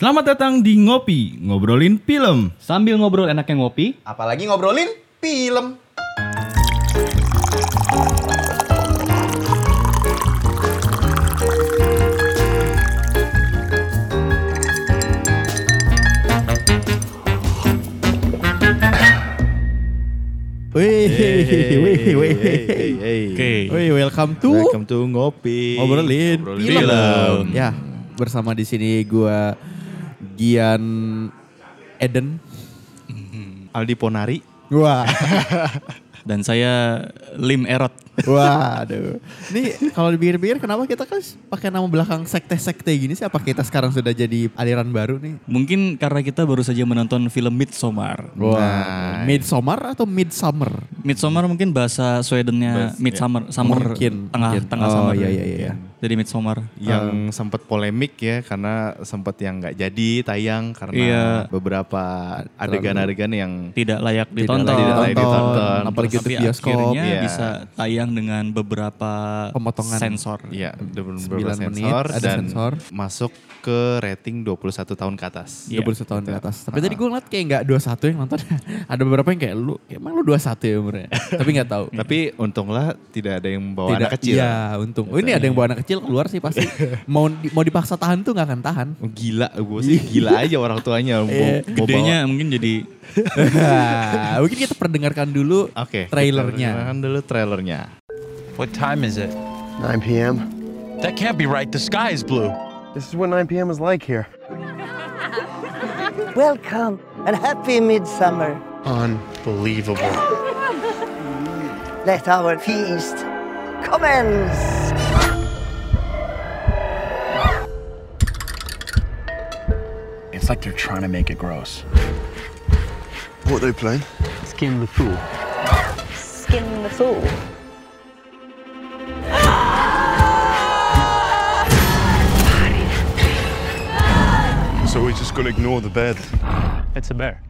Selamat datang di Ngopi, ngobrolin film. Sambil ngobrol enaknya ngopi, Apalagi ngobrolin film. Wih, wih, wih, Oke. wih, welcome to Welcome to ngopi. ngobrolin Ngobrolin film. film. Ya, bersama di sini gua Gian Eden. Aldi Ponari. Wah, dan saya Lim Erot. waduh. Ini kalau dipikir-pikir kenapa kita kan pakai nama belakang sekte-sekte gini sih? Apa kita sekarang sudah jadi aliran baru nih? Mungkin karena kita baru saja menonton film Midsommar. Wah, Midsummer atau Midsummer? Midsommar mungkin bahasa Swedennya Bahasa- Midsummer, summer Mungkin, tengah mungkin. tengah Oh, summer. iya, iya, iya. Jadi Midsommar. Yang sempat polemik ya karena sempat yang nggak jadi tayang karena Iya. beberapa adegan-adegan yang Tidak layak Tidak ditonton. layak layak ditonton. apalagi Tapi bioskop. akhirnya Iya. bisa tayang dengan beberapa Pemotongan. sensor. ya ada beberapa 9 menit, sensor ada dan sensor. masuk ke rating 21 tahun ke atas. Iya. 21 tahun ke atas. Tapi tadi gue ngeliat kayak nggak 21 yang nonton. ada beberapa yang kayak lu, emang lu 21 ya umurnya. Tapi nggak tahu. Tapi untunglah tidak ada yang bawa anak kecil. Iya, untung. Oh ini ada yang bawa anak kecil keluar sih pasti. mau di- mau dipaksa tahan tuh nggak akan tahan. Oh, gila, gue sih gila aja orang tuanya. Mau, Iya. mau Gedenya mungkin jadi Mungkin kita perdengarkan dulu bawa- Oke. trailernya. Kan dulu trailernya. What time is it? 9 p.m. That can't be right. The sky is blue. This is what 9 p.m. is like here. Welcome and happy midsummer. Unbelievable. Let our feast commence. It's like they're trying to make it gross. What are they playing? Skin the fool. Skin the fool. So we're just gonna ignore the bed. It's a bear.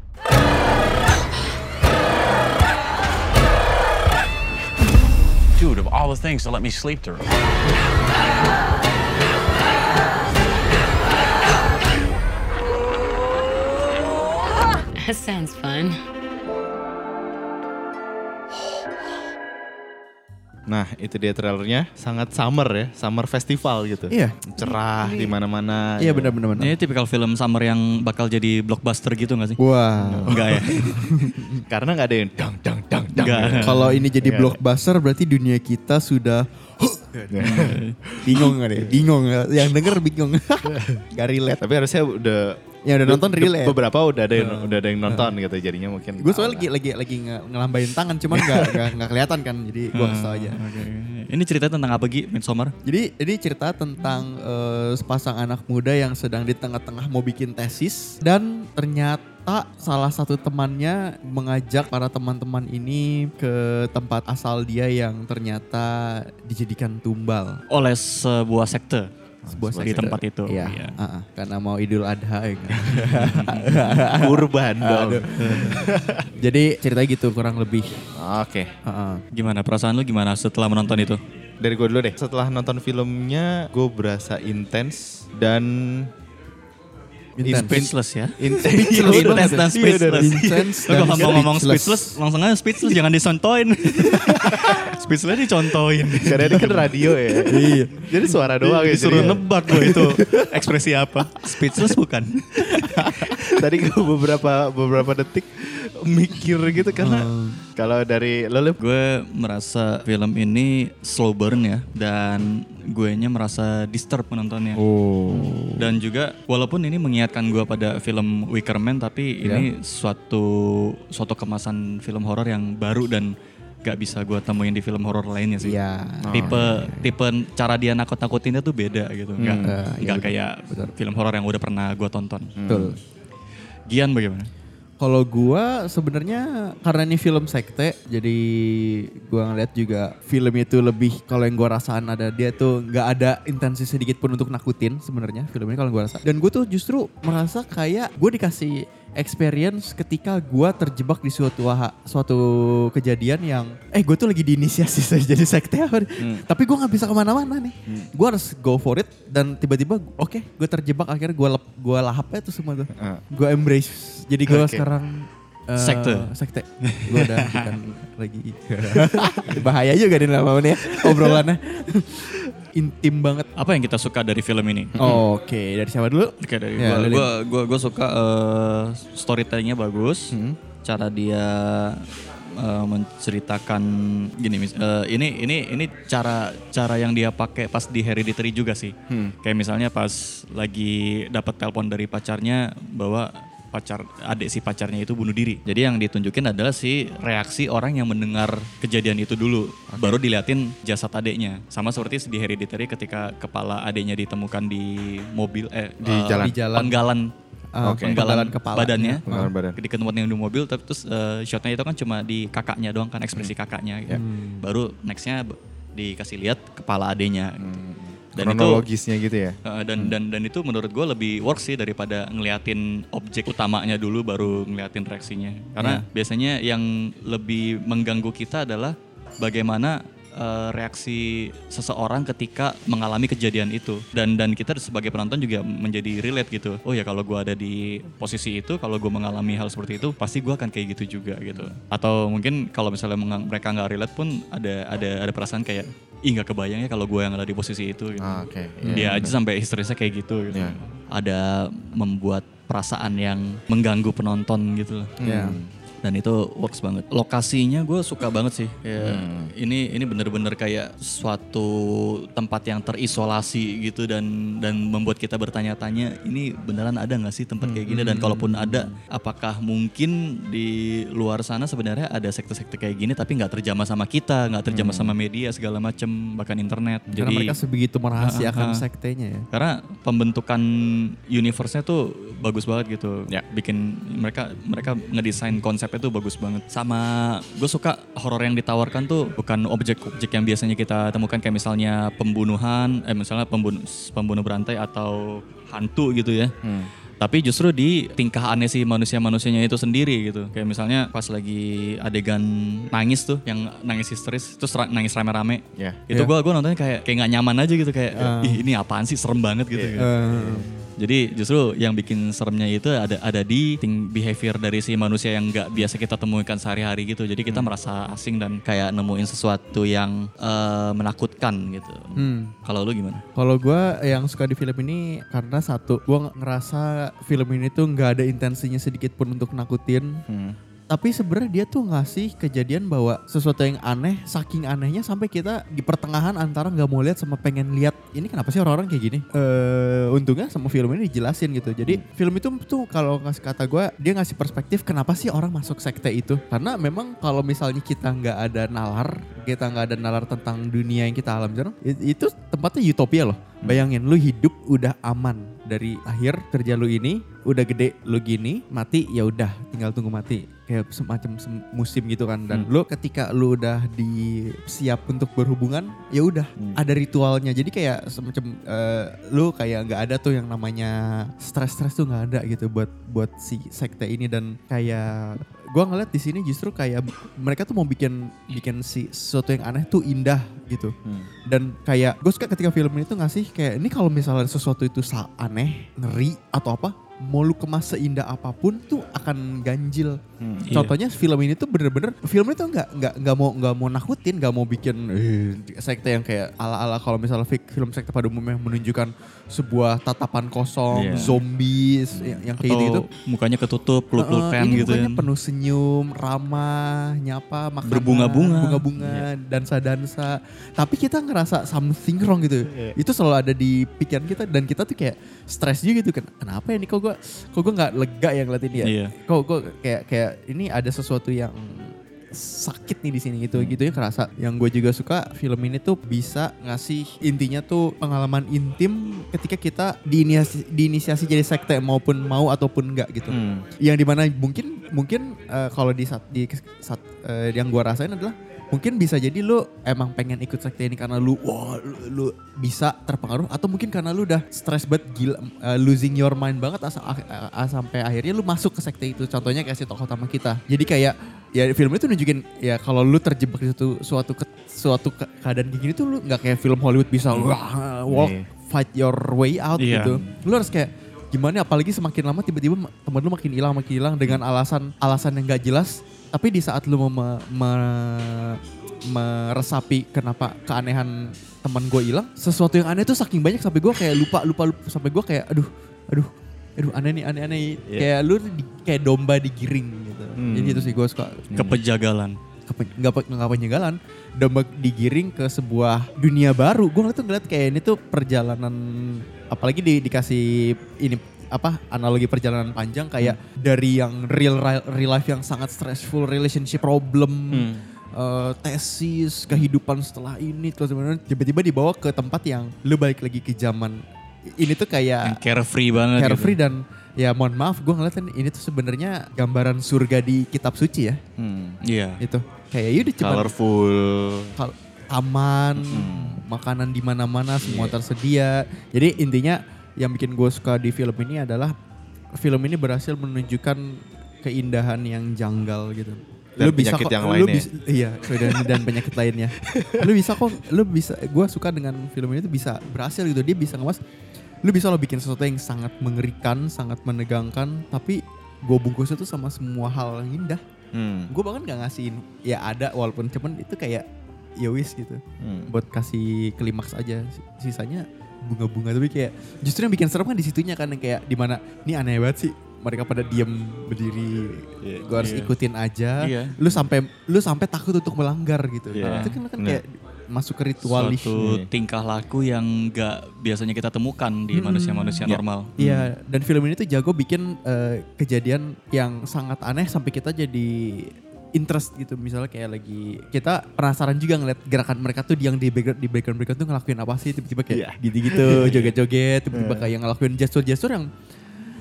All the things to let me sleep through. That sounds fun. Nah, itu dia trailernya. Sangat summer ya, summer festival gitu. Iya. Cerah di mana-mana. Iya benar-benar. benar. ini tipikal film summer yang bakal jadi blockbuster gitu gak sih? Wah. Enggak ya? Karena nggak ada yang dang dang dang dang. Kalau ini jadi blockbuster berarti dunia kita sudah bingung nggak deh? Bingung? Yang denger bingung. Gak relate. Tapi harusnya udah Yang udah nonton relate. Beberapa udah ada yang udah ada yang nonton gitu jadinya mungkin. Gue soalnya lagi lagi lagi nge- ngelambain tangan cuman nggak nggak kelihatan kan jadi gue kasih tau aja. Oke. Ini ceritanya tentang apa Gi? Midsommar? Jadi ini cerita tentang eh, sepasang anak muda yang sedang di tengah-tengah mau bikin tesis dan ternyata salah satu temannya mengajak para teman-teman ini ke tempat asal dia yang ternyata dijadikan tumbal Oleh sebuah sekte. sebuah Di sekte. tempat itu, Iya, iya. ah, ah, karena mau Idul Adha ya kan. Kurban dong. Jadi ceritanya gitu kurang lebih. Oke. Ah, ah. Gimana perasaan lu gimana setelah menonton itu? Dari gue dulu deh. Setelah nonton filmnya, gue berasa intens dan Intense. Speechless ya? intens. Intense dan speechless. Intense dan kalau ngomong speechless. speechless, langsung aja speechless jangan disontoin. speechless dicontoin. Karena ini kan radio ya. Iya. Jadi suara doang ya. Disuruh jadi- nebak loh itu ekspresi apa. Speechless bukan? Tadi gue beberapa beberapa detik mikir gitu karena kalau dari lo Gue merasa film ini slow burn ya dan gue nya merasa disturb menontonnya. Oh. Dan juga walaupun ini mengingatkan gue pada film Wicker Man tapi ini suatu suatu kemasan film horor yang baru dan gak bisa gue temuin di film horor lainnya sih. Iya. Tipe tipe cara dia nakut-nakutinnya tuh beda gitu. Nggak Hmm. Iya, nggak betul, kayak film horor yang udah pernah gue tonton. Betul. Gian bagaimana? Kalau gua sebenarnya karena ini film sekte, jadi gua ngeliat juga film itu lebih kalau yang gua rasain ada dia tuh nggak ada intensi sedikit pun untuk nakutin sebenarnya film ini kalau gua rasa. Dan gue tuh justru merasa kayak gue dikasih experience ketika gua terjebak di suatu suatu kejadian yang eh gue tuh lagi diinisiasi jadi sekte nih. tapi gue nggak bisa ke mana-mana nih gue harus go for it dan tiba-tiba oke gue terjebak akhirnya gue gue lahap itu semua tuh Ah. gue embrace jadi gue Oke. sekarang eh, Sekte. sekte gue udah bukan lagi bahaya juga nih lama ya obrolannya intim banget Apa yang kita suka dari film ini? oke dari siapa dulu Oke dari Ya, gua, gua, gua, gua suka eh, storytellingnya bagus, Hmm. cara dia eh, menceritakan gini, mis- eh, ini ini ini cara cara yang dia pakai pas di Hereditary juga sih. Hmm. Kayak misalnya pas lagi dapat telepon dari pacarnya bahwa pacar adik si pacarnya itu bunuh diri. Jadi yang ditunjukin adalah si reaksi orang yang mendengar kejadian itu dulu, baru diliatin jasad adiknya. Sama seperti di Hereditary ketika kepala adiknya ditemukan di mobil eh Di eh, jalan. Di jalan. penggalan Ah, Oke. penggalan penggalan kepalanya. badannya Penggalan badan. di tempat yang di mobil tapi terus eh, shotnya itu kan cuma di kakaknya doang kan ekspresi kakaknya gitu. baru nextnya dikasih lihat kepala adenya gitu. Dan itu Kronologisnya gitu ya. dan dan dan itu menurut gue lebih work sih daripada ngeliatin objek utamanya dulu baru ngeliatin reaksinya. Karena biasanya yang lebih mengganggu kita adalah bagaimana eh, reaksi seseorang ketika mengalami kejadian itu dan dan kita sebagai penonton juga menjadi relate gitu oh ya kalau gue ada di posisi itu kalau gue mengalami hal seperti itu pasti gue akan kayak gitu juga gitu atau mungkin kalau misalnya mereka nggak relate pun ada ada ada perasaan kayak ih nggak kebayang ya kalau gue yang ada di posisi itu gitu. Ah, Oke. iya, dia benar. aja sampai histerisnya kayak gitu, gitu. Iya. ada membuat perasaan yang mengganggu penonton gitu loh. Iya. Dan itu works banget lokasinya gue suka banget sih kayak Hmm. ini ini bener-bener kayak suatu tempat yang terisolasi gitu dan dan membuat kita bertanya-tanya ini beneran ada nggak sih tempat kayak gini dan kalaupun ada apakah mungkin di luar sana sebenarnya ada sekte-sekte kayak gini tapi nggak terjamah sama kita nggak terjamah sama media segala macem bahkan internet Karena jadi mereka sebegitu merahasiakan Ah, ah, ah. sektenya ya. karena pembentukan universe-nya tuh bagus banget gitu. Ya. Bikin mereka mereka ngedesain konsepnya tuh bagus banget. Sama gue suka horor yang ditawarkan tuh bukan objek-objek yang biasanya kita temukan kayak misalnya pembunuhan, eh misalnya pembunuh pembunuh berantai atau hantu gitu ya. Tapi justru di tingkah aneh si manusia-manusianya itu sendiri gitu. Kayak misalnya pas lagi adegan nangis tuh, yang nangis histeris, terus ra- nangis rame-rame. Ya. Itu gua gua nontonnya kayak kayak nggak nyaman aja gitu kayak ih ini apaan sih serem banget gitu. Iya. gitu. Jadi justru yang bikin seremnya itu ada ada di ting behavior dari si manusia yang nggak biasa kita temukan sehari-hari gitu. Jadi kita merasa asing dan kayak nemuin sesuatu yang eh, menakutkan gitu. Hmm. Kalau lu gimana? Kalau gue yang suka di film ini karena satu, gue ngerasa film ini tuh nggak ada intensinya sedikit pun untuk nakutin. Tapi sebenarnya dia tuh ngasih kejadian bahwa sesuatu yang aneh, saking anehnya sampai kita di pertengahan antara nggak mau lihat sama pengen lihat. Ini kenapa sih orang-orang kayak gini? Eh, untungnya sama film ini dijelasin gitu. Jadi film itu tuh kalau ngasih kata gue, dia ngasih perspektif kenapa sih orang masuk sekte itu? Karena memang kalau misalnya kita nggak ada nalar, kita nggak ada nalar tentang dunia yang kita alami sekarang, itu tempatnya utopia loh. Bayangin lu hidup udah aman dari akhir kerja lu ini, udah gede lu gini, mati ya udah tinggal tunggu mati. Kayak semacam sem- musim gitu kan. Dan lu ketika lu udah di siap untuk berhubungan, ya udah ada ritualnya. Jadi kayak semacam eh, lu kayak nggak ada tuh yang namanya stres-stres tuh nggak ada gitu buat buat si sekte ini. Dan kayak gua ngeliat di sini justru kayak mereka tuh mau bikin bikin si sesuatu yang aneh tuh indah gitu. Dan kayak gue suka ketika film ini tuh ngasih kayak ini kalau misalnya sesuatu itu aneh ngeri atau apa mau lu kemas seindah apa pun tuh akan ganjil Iya. contohnya film ini tuh bener-bener film ini tuh nggak nggak nggak mau nggak mau nakutin nggak mau bikin eh, sekte yang kayak ala-ala kalau misalnya film sekte pada umumnya menunjukkan sebuah tatapan kosong Iya. zombies yang, yang kayak gitu Atau mukanya ketutup, peluk-pelukan Uh, ini gitu mukanya kan. penuh senyum, ramah, nyapa, makanan, Berbunga-bunga. bunga-bunga, dansa-dansa. Tapi kita ngerasa something wrong gitu. Itu selalu ada di pikiran kita dan kita tuh kayak stres juga gitu kan. Kenapa ya nih kok gue kok gue nggak lega yang ngeliat ini ya? Iya. Kok gue kayak kayak ini ada sesuatu yang sakit nih di sini gitu gitu ya kerasa yang gue juga suka film ini tuh bisa ngasih intinya tuh pengalaman intim ketika kita diinisiasi, diinisiasi jadi sekte maupun mau ataupun enggak gitu yang di mana mungkin mungkin eh, kalau di saat di saat eh, yang gua rasain adalah mungkin bisa jadi lu emang pengen ikut sekte ini karena lu wah lu, lu bisa terpengaruh atau mungkin karena lu udah stress banget gila uh, losing your mind banget asa, a- a- sampai akhirnya lu masuk ke sekte itu. Contohnya kayak si tokoh utama kita. Jadi kayak ya film itu nunjukin ya kalau lu terjebak di suatu suatu ke- suatu ke- keadaan kayak gini tuh lu nggak kayak film Hollywood bisa wah walk Iya. fight your way out Iya. gitu. Lu harus kayak gimana apalagi semakin lama tiba-tiba ma- temen lu makin hilang makin hilang dengan alasan alasan yang gak jelas tapi di saat lu me- me- meresapi kenapa keanehan teman gue hilang sesuatu yang aneh tuh saking banyak sampai gue kayak lupa lupa lupa sampai gue kayak aduh aduh aduh aneh nih aneh aneh. Kayak lu di- kayak domba digiring gitu. Jadi itu sih gue suka. Kepejagalan. kepe- nggak pe- nggak penyegalan. Domba digiring ke sebuah dunia baru. Gue ngeliat tuh ngeliat kayak ini tuh perjalanan apalagi di, dikasih ini apa analogi perjalanan panjang kayak dari yang real real life yang sangat stressful relationship problem eh, tesis kehidupan setelah ini terus tiba-tiba dibawa ke tempat yang lu balik lagi ke zaman ini tuh kayak Yang carefree banget carefree gitu. dan ya mohon maaf gue ngeliat ini tuh sebenarnya gambaran surga di kitab suci ya Hmm. Iya. itu kayak yaudah cuma Colorful. kal- taman, makanan di mana-mana semua tersedia. Jadi intinya yang bikin gue suka di film ini adalah film ini berhasil menunjukkan keindahan yang janggal gitu. Dan penyakit yang lu lainnya. bisa- iya, dan, dan penyakit lainnya. Lu bisa kok, lu bisa. Gue suka dengan film ini tuh bisa berhasil gitu. Dia bisa ngemas. Lu bisa lo bikin sesuatu yang sangat mengerikan, sangat menegangkan, tapi gue bungkusnya tuh sama semua hal yang indah Hmm. gue bahkan gak ngasihin ya ada walaupun cuman itu kayak ya wis gitu Hmm. buat kasih klimaks aja sisanya bunga-bunga tapi kayak justru yang bikin serem kan di situnya kan yang kayak di mana ini aneh banget sih mereka pada diem berdiri Iya, gue harus iya. ikutin aja Iya. lu sampai lu sampai takut untuk melanggar gitu Iya. itu kan kan kayak masuk ke ritualis Suatu Iya. tingkah laku yang gak biasanya kita temukan di Hmm. manusia-manusia Iya. normal. Iya, dan film ini tuh jago bikin eh, kejadian yang sangat aneh sampai kita jadi interest gitu. Misalnya kayak lagi kita penasaran juga ngeliat gerakan mereka tuh yang di background di background background tuh ngelakuin apa sih tiba-tiba kayak Iya. gitu-gitu, joget-joget, tiba-tiba kayak ngelakuin gestur-gestur yang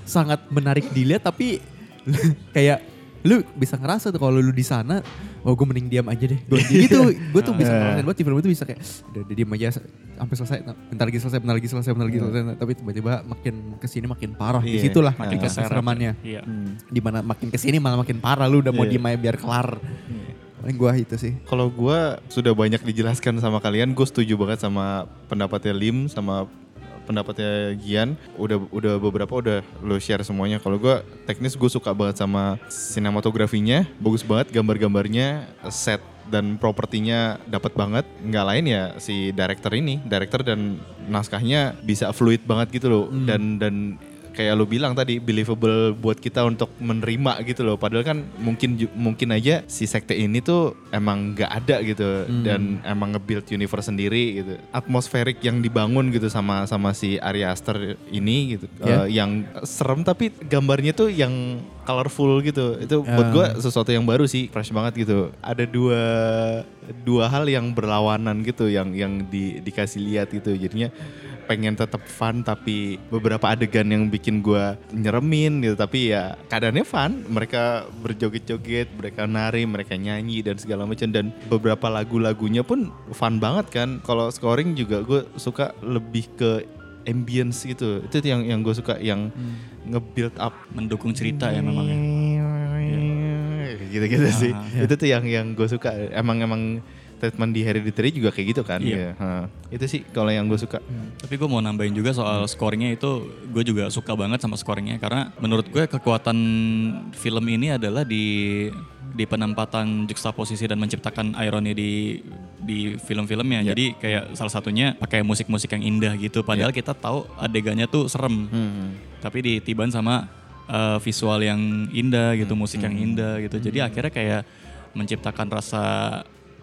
sangat menarik dilihat tapi kayak lu bisa ngerasa tuh kalau lu di sana oh gue mending diam aja deh. Gue gitu. Gue tuh bisa ngerasain banget di film itu bisa kayak udah udah diam aja sampai selesai. Nah, bentar lagi selesai bentar lagi selesai bentar lagi selesai. Tapi tiba-tiba makin ke sini makin parah di Iya. situlah Makin makin keseret. keseremannya Iya. di mana makin ke sini malah makin parah lu udah mau Iya. diem aja biar kelar. Paling gua itu sih. Kalau gue sudah banyak dijelaskan sama kalian, gue setuju banget sama pendapatnya Lim sama pendapatnya Gian. Udah udah beberapa udah lo share semuanya. Kalau gue teknis gue suka banget sama sinematografinya, bagus banget gambar-gambarnya, set dan propertinya dapat banget. Nggak lain ya si director ini, director dan naskahnya bisa fluid banget gitu loh. Dan dan kayak lo bilang tadi believable buat kita untuk menerima gitu loh. Padahal kan mungkin mungkin aja si sekte ini tuh emang nggak ada gitu dan emang nge-build universe sendiri gitu. Atmosferik yang dibangun gitu sama sama si Ari Aster ini gitu. Ya. Eh, yang serem tapi gambarnya tuh yang colorful gitu. Itu buat Ya. gue sesuatu yang baru sih fresh banget gitu. Ada dua dua hal yang berlawanan gitu yang yang di, dikasih lihat gitu. Jadinya pengen tetap fun tapi beberapa adegan yang bikin gue nyeremin gitu. Tapi ya keadaannya fun. Mereka berjoget-joget mereka nari mereka nyanyi dan segala macam. Dan beberapa lagu-lagunya pun fun banget kan. Kalau scoring juga gue suka lebih ke ambience gitu. Itu yang yang gue suka yang nge-build up. Mendukung cerita ya memang. ya. gitu-gitu sih. Ah, itu tuh yang yang gue suka. Emang emang treatment di Hereditary juga kayak gitu kan Iya. ya. Itu sih kalau yang gue suka. Tapi gue mau nambahin juga soal scoringnya itu gue juga suka banget sama scoringnya karena menurut gue kekuatan film ini adalah di di penempatan juxtaposisi dan menciptakan ironi di di film-filmnya. Jadi kayak salah satunya pakai musik-musik yang indah gitu. Padahal kita tahu adegannya tuh serem. Tapi ditiban sama uh, visual yang indah gitu, musik yang indah gitu. Jadi akhirnya kayak menciptakan rasa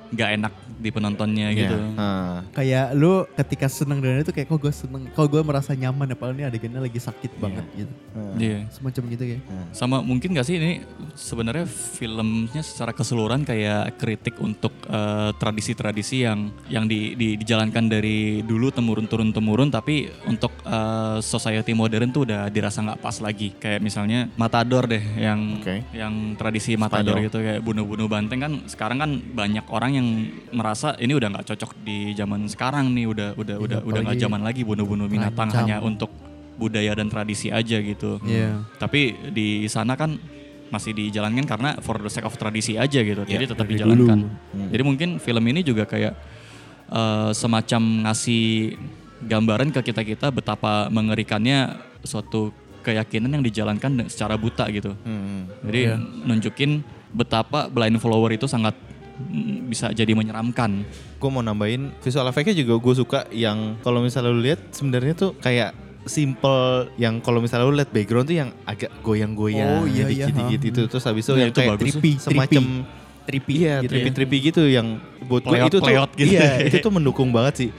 nggak enak di penontonnya Iya. gitu. Ha. kayak lu ketika seneng dengan itu kayak kok gue seneng kok gue merasa nyaman ya padahal ini adegannya lagi sakit banget gitu Iya. Semacam gitu ya. Sama mungkin gak sih ini sebenarnya filmnya secara keseluruhan kayak kritik untuk eh, tradisi-tradisi yang yang di, di- dijalankan dari dulu temurun turun temurun tapi untuk eh, society modern tuh udah dirasa nggak pas lagi. Kayak misalnya Matador deh yang Oke. yang tradisi Matador Spanyol. gitu kayak bunuh-bunuh banteng kan sekarang kan banyak orang yang merasa ini udah nggak cocok di zaman sekarang nih udah udah udah udah nggak zaman lagi bunuh-bunuh binatang hanya untuk budaya dan tradisi aja gitu. Iya. Tapi di sana kan masih dijalankan karena for the sake of tradisi aja gitu. Jadi tetap dari dijalankan. dulu. Jadi mungkin film ini juga kayak eh, semacam ngasih gambaran ke kita-kita betapa mengerikannya suatu keyakinan yang dijalankan secara buta gitu. Hmm. Jadi nunjukin betapa blind follower itu sangat bisa jadi menyeramkan. Gue mau nambahin visual efeknya juga gue suka yang kalau misalnya lu lihat sebenarnya tuh kayak simple yang kalau misalnya lu lihat background tuh yang agak goyang-goyang Oh, iya, iya, dikit-dikit ha. itu terus habis itu Nah, yang itu kayak bagus trippy, tuh. semacam Trippy iya gitu ya. trippy trippy gitu yang buat gue itu tuh gitu. iya itu tuh mendukung banget sih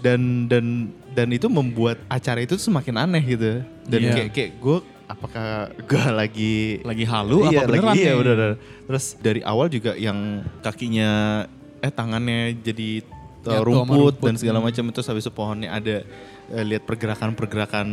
dan dan dan itu membuat acara itu tuh semakin aneh gitu dan Iya. kayak kayak gue apakah gue lagi Lagi halu iya, apa beneran lagi, iya nih? bener, bener. terus dari awal juga yang kakinya eh tangannya jadi uh, sama rumput, rumput. dan segala Hmm. macam itu habis itu pohonnya ada eh, lihat pergerakan-pergerakan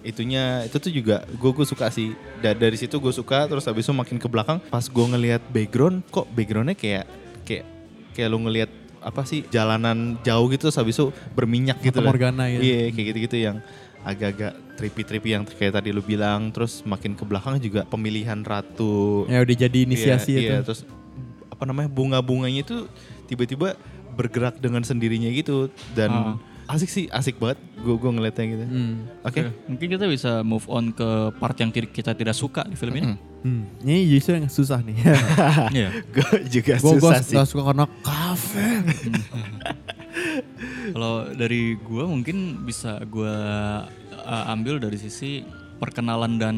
itunya itu tuh juga gue gue suka sih Da- dari situ gue suka terus habis itu makin ke belakang pas gue ngelihat background kok backgroundnya kayak kayak kayak lu ngelihat apa sih jalanan jauh gitu terus habis itu berminyak gitu. Morgana gitu. iya kayak gitu-gitu yang agak-agak trippy-trippy yang kayak tadi lu bilang terus makin ke belakang juga pemilihan ratu Ya udah jadi inisiasi iya, itu. iya, terus apa namanya bunga-bunganya itu tiba-tiba bergerak dengan sendirinya gitu dan asik sih asik banget gue gue ngeliatnya gitu Hmm. oke Mungkin kita bisa move on ke part yang kita tidak suka di film ini. Hmm. Ini justru yang susah nih. Iya. gue juga gue susah sih gak suka karena kafe. Kalau dari gua mungkin bisa gua uh, ambil dari sisi perkenalan dan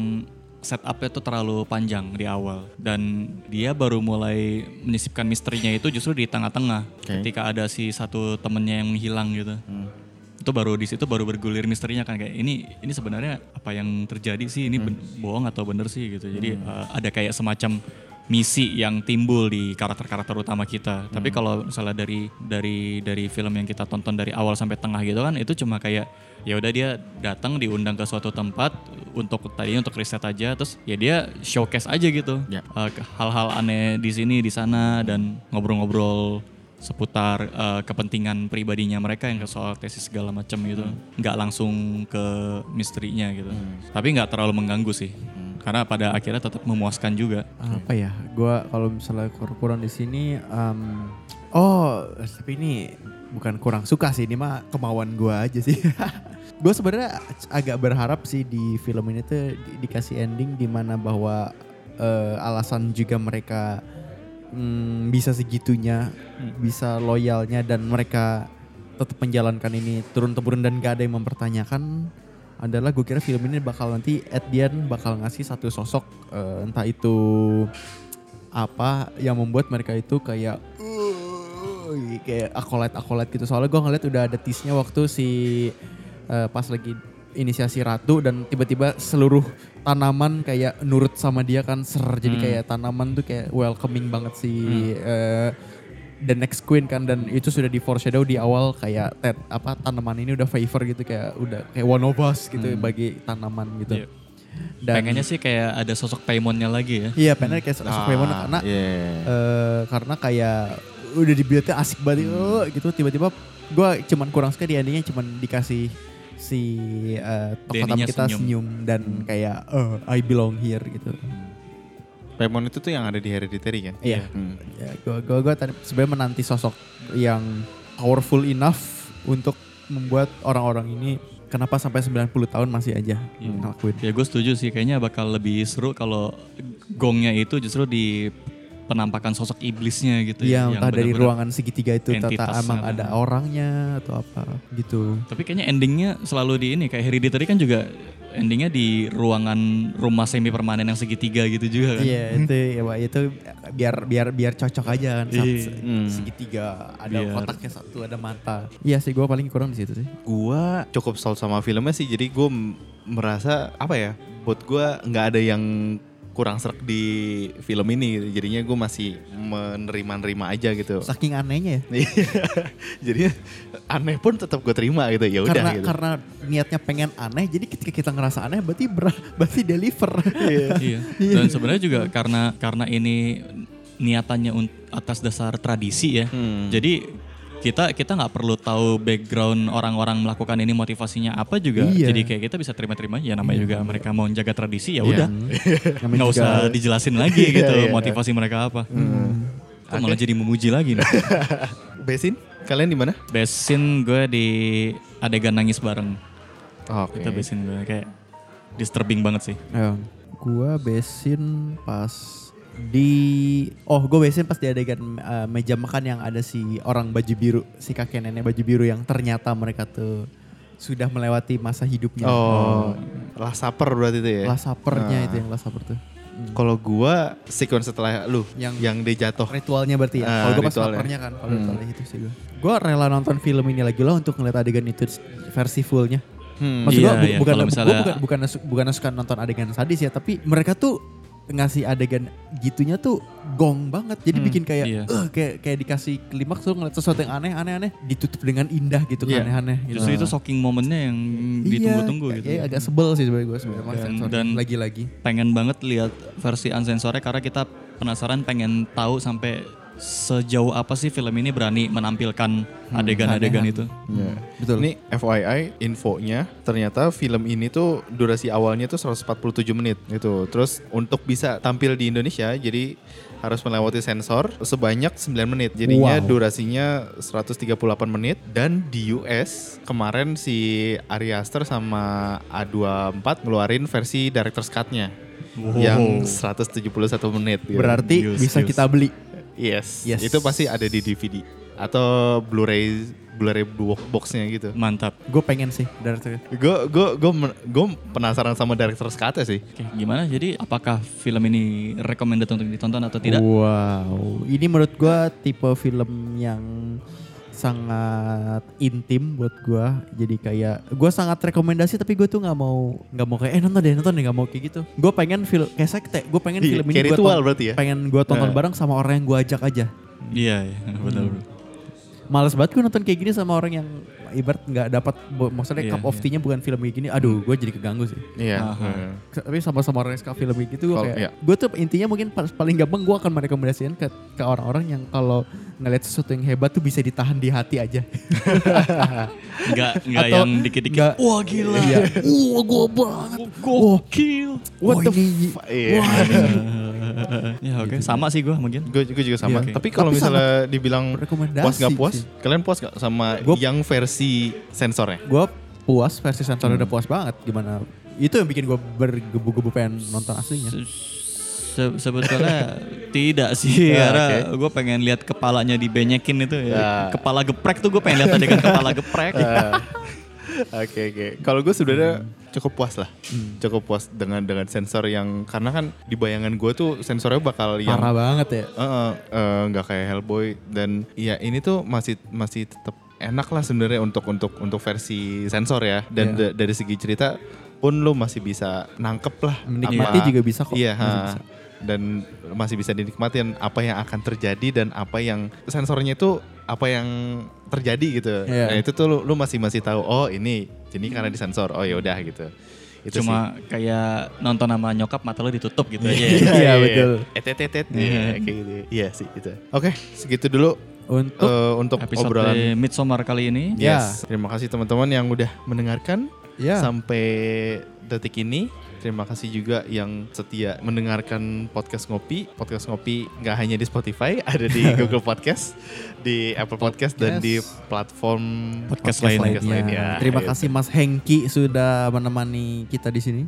setupnya itu terlalu panjang di awal dan dia baru mulai menyisipkan misterinya itu justru di tengah-tengah Oke. ketika ada si satu temennya yang menghilang gitu. Hmm. Itu baru di situ baru bergulir misterinya kan kayak ini ini sebenarnya apa yang terjadi sih ini ben- bohong atau bener sih gitu. Jadi uh, ada kayak semacam misi yang timbul di karakter-karakter utama kita. Tapi kalau misalnya dari dari dari film yang kita tonton dari awal sampai tengah gitu kan itu cuma kayak ya udah dia datang diundang ke suatu tempat untuk tadinya untuk riset aja terus ya dia showcase aja gitu. Ya. Uh, hal-hal aneh di sini di sana dan ngobrol-ngobrol seputar uh, kepentingan pribadinya mereka yang ke soal tesis segala macam gitu. Nggak langsung ke misterinya gitu. Tapi nggak terlalu mengganggu sih karena pada akhirnya tetap memuaskan juga. Apa ya? Gue kalau misalnya kur- kurang di sini em, oh tapi ini bukan kurang suka sih ini mah kemauan gue aja sih. Gue sebenarnya agak berharap sih di film ini tuh di- dikasih ending di mana bahwa eh, alasan juga mereka mm, bisa segitunya bisa loyalnya dan mereka tetap menjalankan ini turun temurun dan gak ada yang mempertanyakan adalah gue kira film ini bakal nanti at the end bakal ngasih satu sosok eh, entah itu apa yang membuat mereka itu kayak uh, kayak akolat akolat gitu. Soalnya gue ngeliat udah ada tease-nya waktu si eh, pas lagi inisiasi ratu dan tiba-tiba seluruh tanaman kayak nurut sama dia kan ser. Jadi kayak tanaman tuh kayak welcoming banget si eh, the next queen kan dan itu sudah di foreshadow di awal kayak tet, apa tanaman ini udah favor gitu kayak udah kayak one of us gitu bagi tanaman gitu. Iya. pengennya sih kayak ada sosok Paimonnya lagi ya Iya, pengen kayak sosok Paimon karena iya. eh, karena kayak udah dibuatnya asik banget oh, gitu tiba-tiba gue cuman kurang suka di endingnya cuman dikasih si eh, tokoh kita senyum. senyum, dan kayak eh, I belong here gitu. Paimon itu tuh yang ada di Hereditary kan Iya. Hmm. Ya, gue gue gue tadi sebenarnya menanti sosok yang powerful enough untuk membuat orang-orang ini kenapa sampai 90 tahun masih aja ngelakuin. ya gue setuju sih kayaknya bakal lebih seru kalau gongnya itu justru di penampakan sosok iblisnya gitu Iya, ya, yang entah dari ruangan segitiga itu tata entitas emang atau- ada orangnya atau apa gitu. Tapi kayaknya endingnya selalu di ini kayak Hereditary kan juga endingnya di ruangan rumah semi permanen yang segitiga gitu juga kan. Iya itu ya Pak, itu biar biar biar cocok aja kan Sat- Iya. Hmm. segitiga ada Biar- kotaknya satu ada mata. Iya sih gue paling kurang di situ sih. Gua cukup salut sama filmnya sih, jadi gue merasa apa ya buat gue nggak ada yang kurang serak di film ini gitu. jadinya gue masih menerima-nerima aja gitu Saking anehnya ya. Iya. jadi aneh pun tetap gue terima gitu ya udah karena gitu karena niatnya pengen aneh, jadi ketika kita ngerasa aneh berarti ber, berarti deliver. iya. Dan sebenarnya juga karena karena ini niatannya atas dasar tradisi ya. Hmm. Jadi kita kita nggak perlu tahu background orang-orang melakukan ini motivasinya apa juga. Iya. Jadi kayak kita bisa terima-terima aja namanya juga mereka mau jaga tradisi ya Iya. udah. Namanya Nggak usah dijelasin lagi gitu Iya, iya. motivasi mereka apa. Kok malah jadi memuji lagi nih. besin kalian di mana Besin gue di adegan nangis bareng. oke Itu besin gue kayak disturbing banget sih. Ya, gua besin pas di oh gue besin pas di adegan uh, meja makan yang ada si orang baju biru si kakek nenek baju biru yang ternyata mereka tuh sudah melewati masa hidupnya. Oh lah saper berarti itu ya? Last supper-nya Nah. itu yang last supper tuh. Kalau gua sequence setelah lu Yang- yang dia jatuh. ritualnya berarti ya? Ah, kalau gue pas laparnya kan kalau Hmm. ritualnya itu sih gue gue rela nonton film ini lagi loh untuk ngeliat adegan itu versi fullnya. Hmm. Maksud Iya, gua bu- iya. bukan gua bukan bukan bukan suka nonton adegan sadis ya, tapi mereka tuh ngasih adegan gitunya tuh gong banget. Jadi bikin kayak iya. "Eh," kayak kayak dikasih klimaks tuh ngeliat sesuatu yang aneh aneh aneh ditutup dengan indah gitu Iya. kan aneh-aneh gitu. Justru itu shocking momennya yang ditunggu-tunggu iya, gitu. kayak agak sebel sih sebenarnya gue sebenarnya Dan- sensor. dan- lagi-lagi. pengen banget lihat versi uncensorednya karena kita penasaran pengen tahu sampai sejauh apa sih film ini berani menampilkan adegan-adegan anehan. itu. Ya. Betul. Ini FYI infonya ternyata film ini tuh durasi awalnya tuh 147 menit gitu. Terus untuk bisa tampil di Indonesia jadi harus melewati sensor sebanyak 9 menit. Jadinya Wow. durasinya 138 menit dan di US kemarin si Ari Aster sama A24 ngeluarin versi director's cut-nya yang 171 menit. gitu. Berarti bisa kita beli. Yes. Yes. Itu pasti ada di DVD atau Blu-ray Blu-ray boxnya gitu. Mantap. Gue pengen sih dari itu. Gue gue gue gue penasaran sama director's cut sih. Oke, gimana? Jadi apakah film ini recommended untuk ditonton atau tidak? Wow, ini menurut gua tipe film yang sangat intim buat gua. Jadi kayak gua sangat rekomendasi tapi gue tuh nggak mau nggak mau kayak eh nonton deh nonton deh nggak mau kayak gitu. Gue pengen film kayak sekte. Gue pengen Iya, film ini ritual berarti ya? Pengen gua tonton Nah. bareng sama orang yang gua ajak aja. Iya, iya, betul. bro. Males banget gue nonton kayak gini sama orang yang ibarat nggak dapat maksudnya Iya, cup of iya. tea-nya bukan film kayak gini. Aduh, gue jadi keganggu sih. Iya. Aha. heeh. tapi sama-sama orang yang suka film kayak gitu gue kayak iya. gue tuh intinya mungkin paling gampang gue akan merekomendasikan ke ke orang-orang yang kalau ngeliat sesuatu yang hebat tuh bisa ditahan di hati aja Enggak enggak yang dikit-dikit. nggak- Wah gila. iya wah gue banget Gokil. what What the f- fu- iya. wah ini ya oke, sama sih gua mungkin. Gue gue juga sama. Iya, oke. Tapi kalau misalnya dibilang rekomendasi puas gak puas, sih. kalian puas gak sama Gua- yang versi sensornya? gue puas versi sensor Hmm. udah puas banget gimana itu yang bikin gue bergebu-gebu pengen nonton aslinya Se- sebetulnya tidak sih Ya, karena oke. gue pengen lihat kepalanya dibenyekin itu ya. Ya. Kepala geprek tuh gue pengen lihat adegan kepala geprek. Oke oke. Kalau gue sebenarnya Hmm. Cukup puas lah, cukup puas dengan dengan sensor yang karena kan di bayangan gue tuh sensornya bakal yang parah banget ya eh, nggak kayak Hellboy dan ya ini tuh masih masih tetap enak lah sebenarnya untuk untuk untuk versi sensor ya dan da- dari segi cerita pun lu masih bisa nangkep lah Menikmati juga bisa kok. iya Masih ha. bisa. dan masih bisa dinikmatin apa yang akan terjadi dan apa yang sensornya itu apa yang terjadi gitu Iya. nah itu tuh lu, lu masih masih tahu oh ini ini karena disensor oh ya udah gitu itu Cuma kayak nonton sama nyokap mata lo ditutup gitu aja. sih. ya. Iya, betul. etetetet Iya. iya kayak gitu iya sih itu oke segitu dulu untuk eh, untuk Episode obrolan Midsommar kali ini. Ya. Yes. Terima kasih teman-teman yang udah mendengarkan ya sampai detik ini. Terima kasih juga yang setia mendengarkan podcast ngopi. Podcast ngopi nggak hanya di Spotify, ada di Google Podcast, di Apple Podcast, dan di platform Podcast lainnya. lainnya. Terima kasih Mas Hengki sudah menemani kita di sini.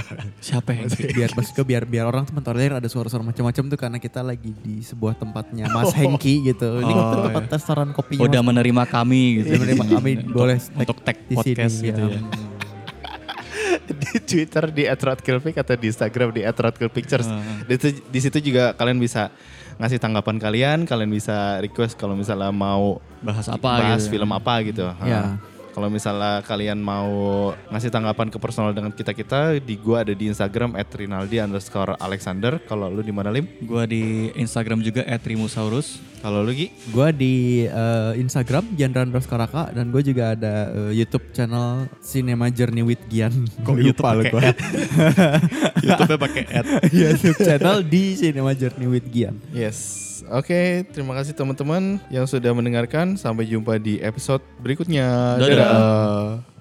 Siapa yang biar mas biar biar orang tuh mentolerir ada suara-suara macam-macam tuh karena kita lagi di sebuah tempatnya Mas Hengki gitu. Ini Oh, tempat restoran kopi. udah menerima kami gitu. Menerima kami, boleh untuk tag di podcast sini, gitu ya. ya. di Twitter di @rodkillpic atau di Instagram di @rodkillpictures. Hmm. Di, situ- di situ juga kalian bisa ngasih tanggapan kalian, kalian bisa request kalau misalnya mau Bahas apa bahas gitu. film apa gitu. Ya. Kalau misalnya kalian mau ngasih tanggapan ke personal dengan kita-kita, di gua ada di Instagram @rinaldi underscore Alexander. Kalau lu di mana Lim? Gua di Instagram juga @trimusaurus. Kalau lu Gi? Gue di eh, Instagram Jandra underscore Raka dan gue juga ada eh, YouTube channel Cinema Journey with Gian. Kok YouTube pakai gue. YouTube-nya pakai ad. YouTube channel di Cinema Journey with Gian. Yes. Oke, terima kasih teman-teman yang sudah mendengarkan. Sampai jumpa di episode berikutnya. Dadah. Dadah.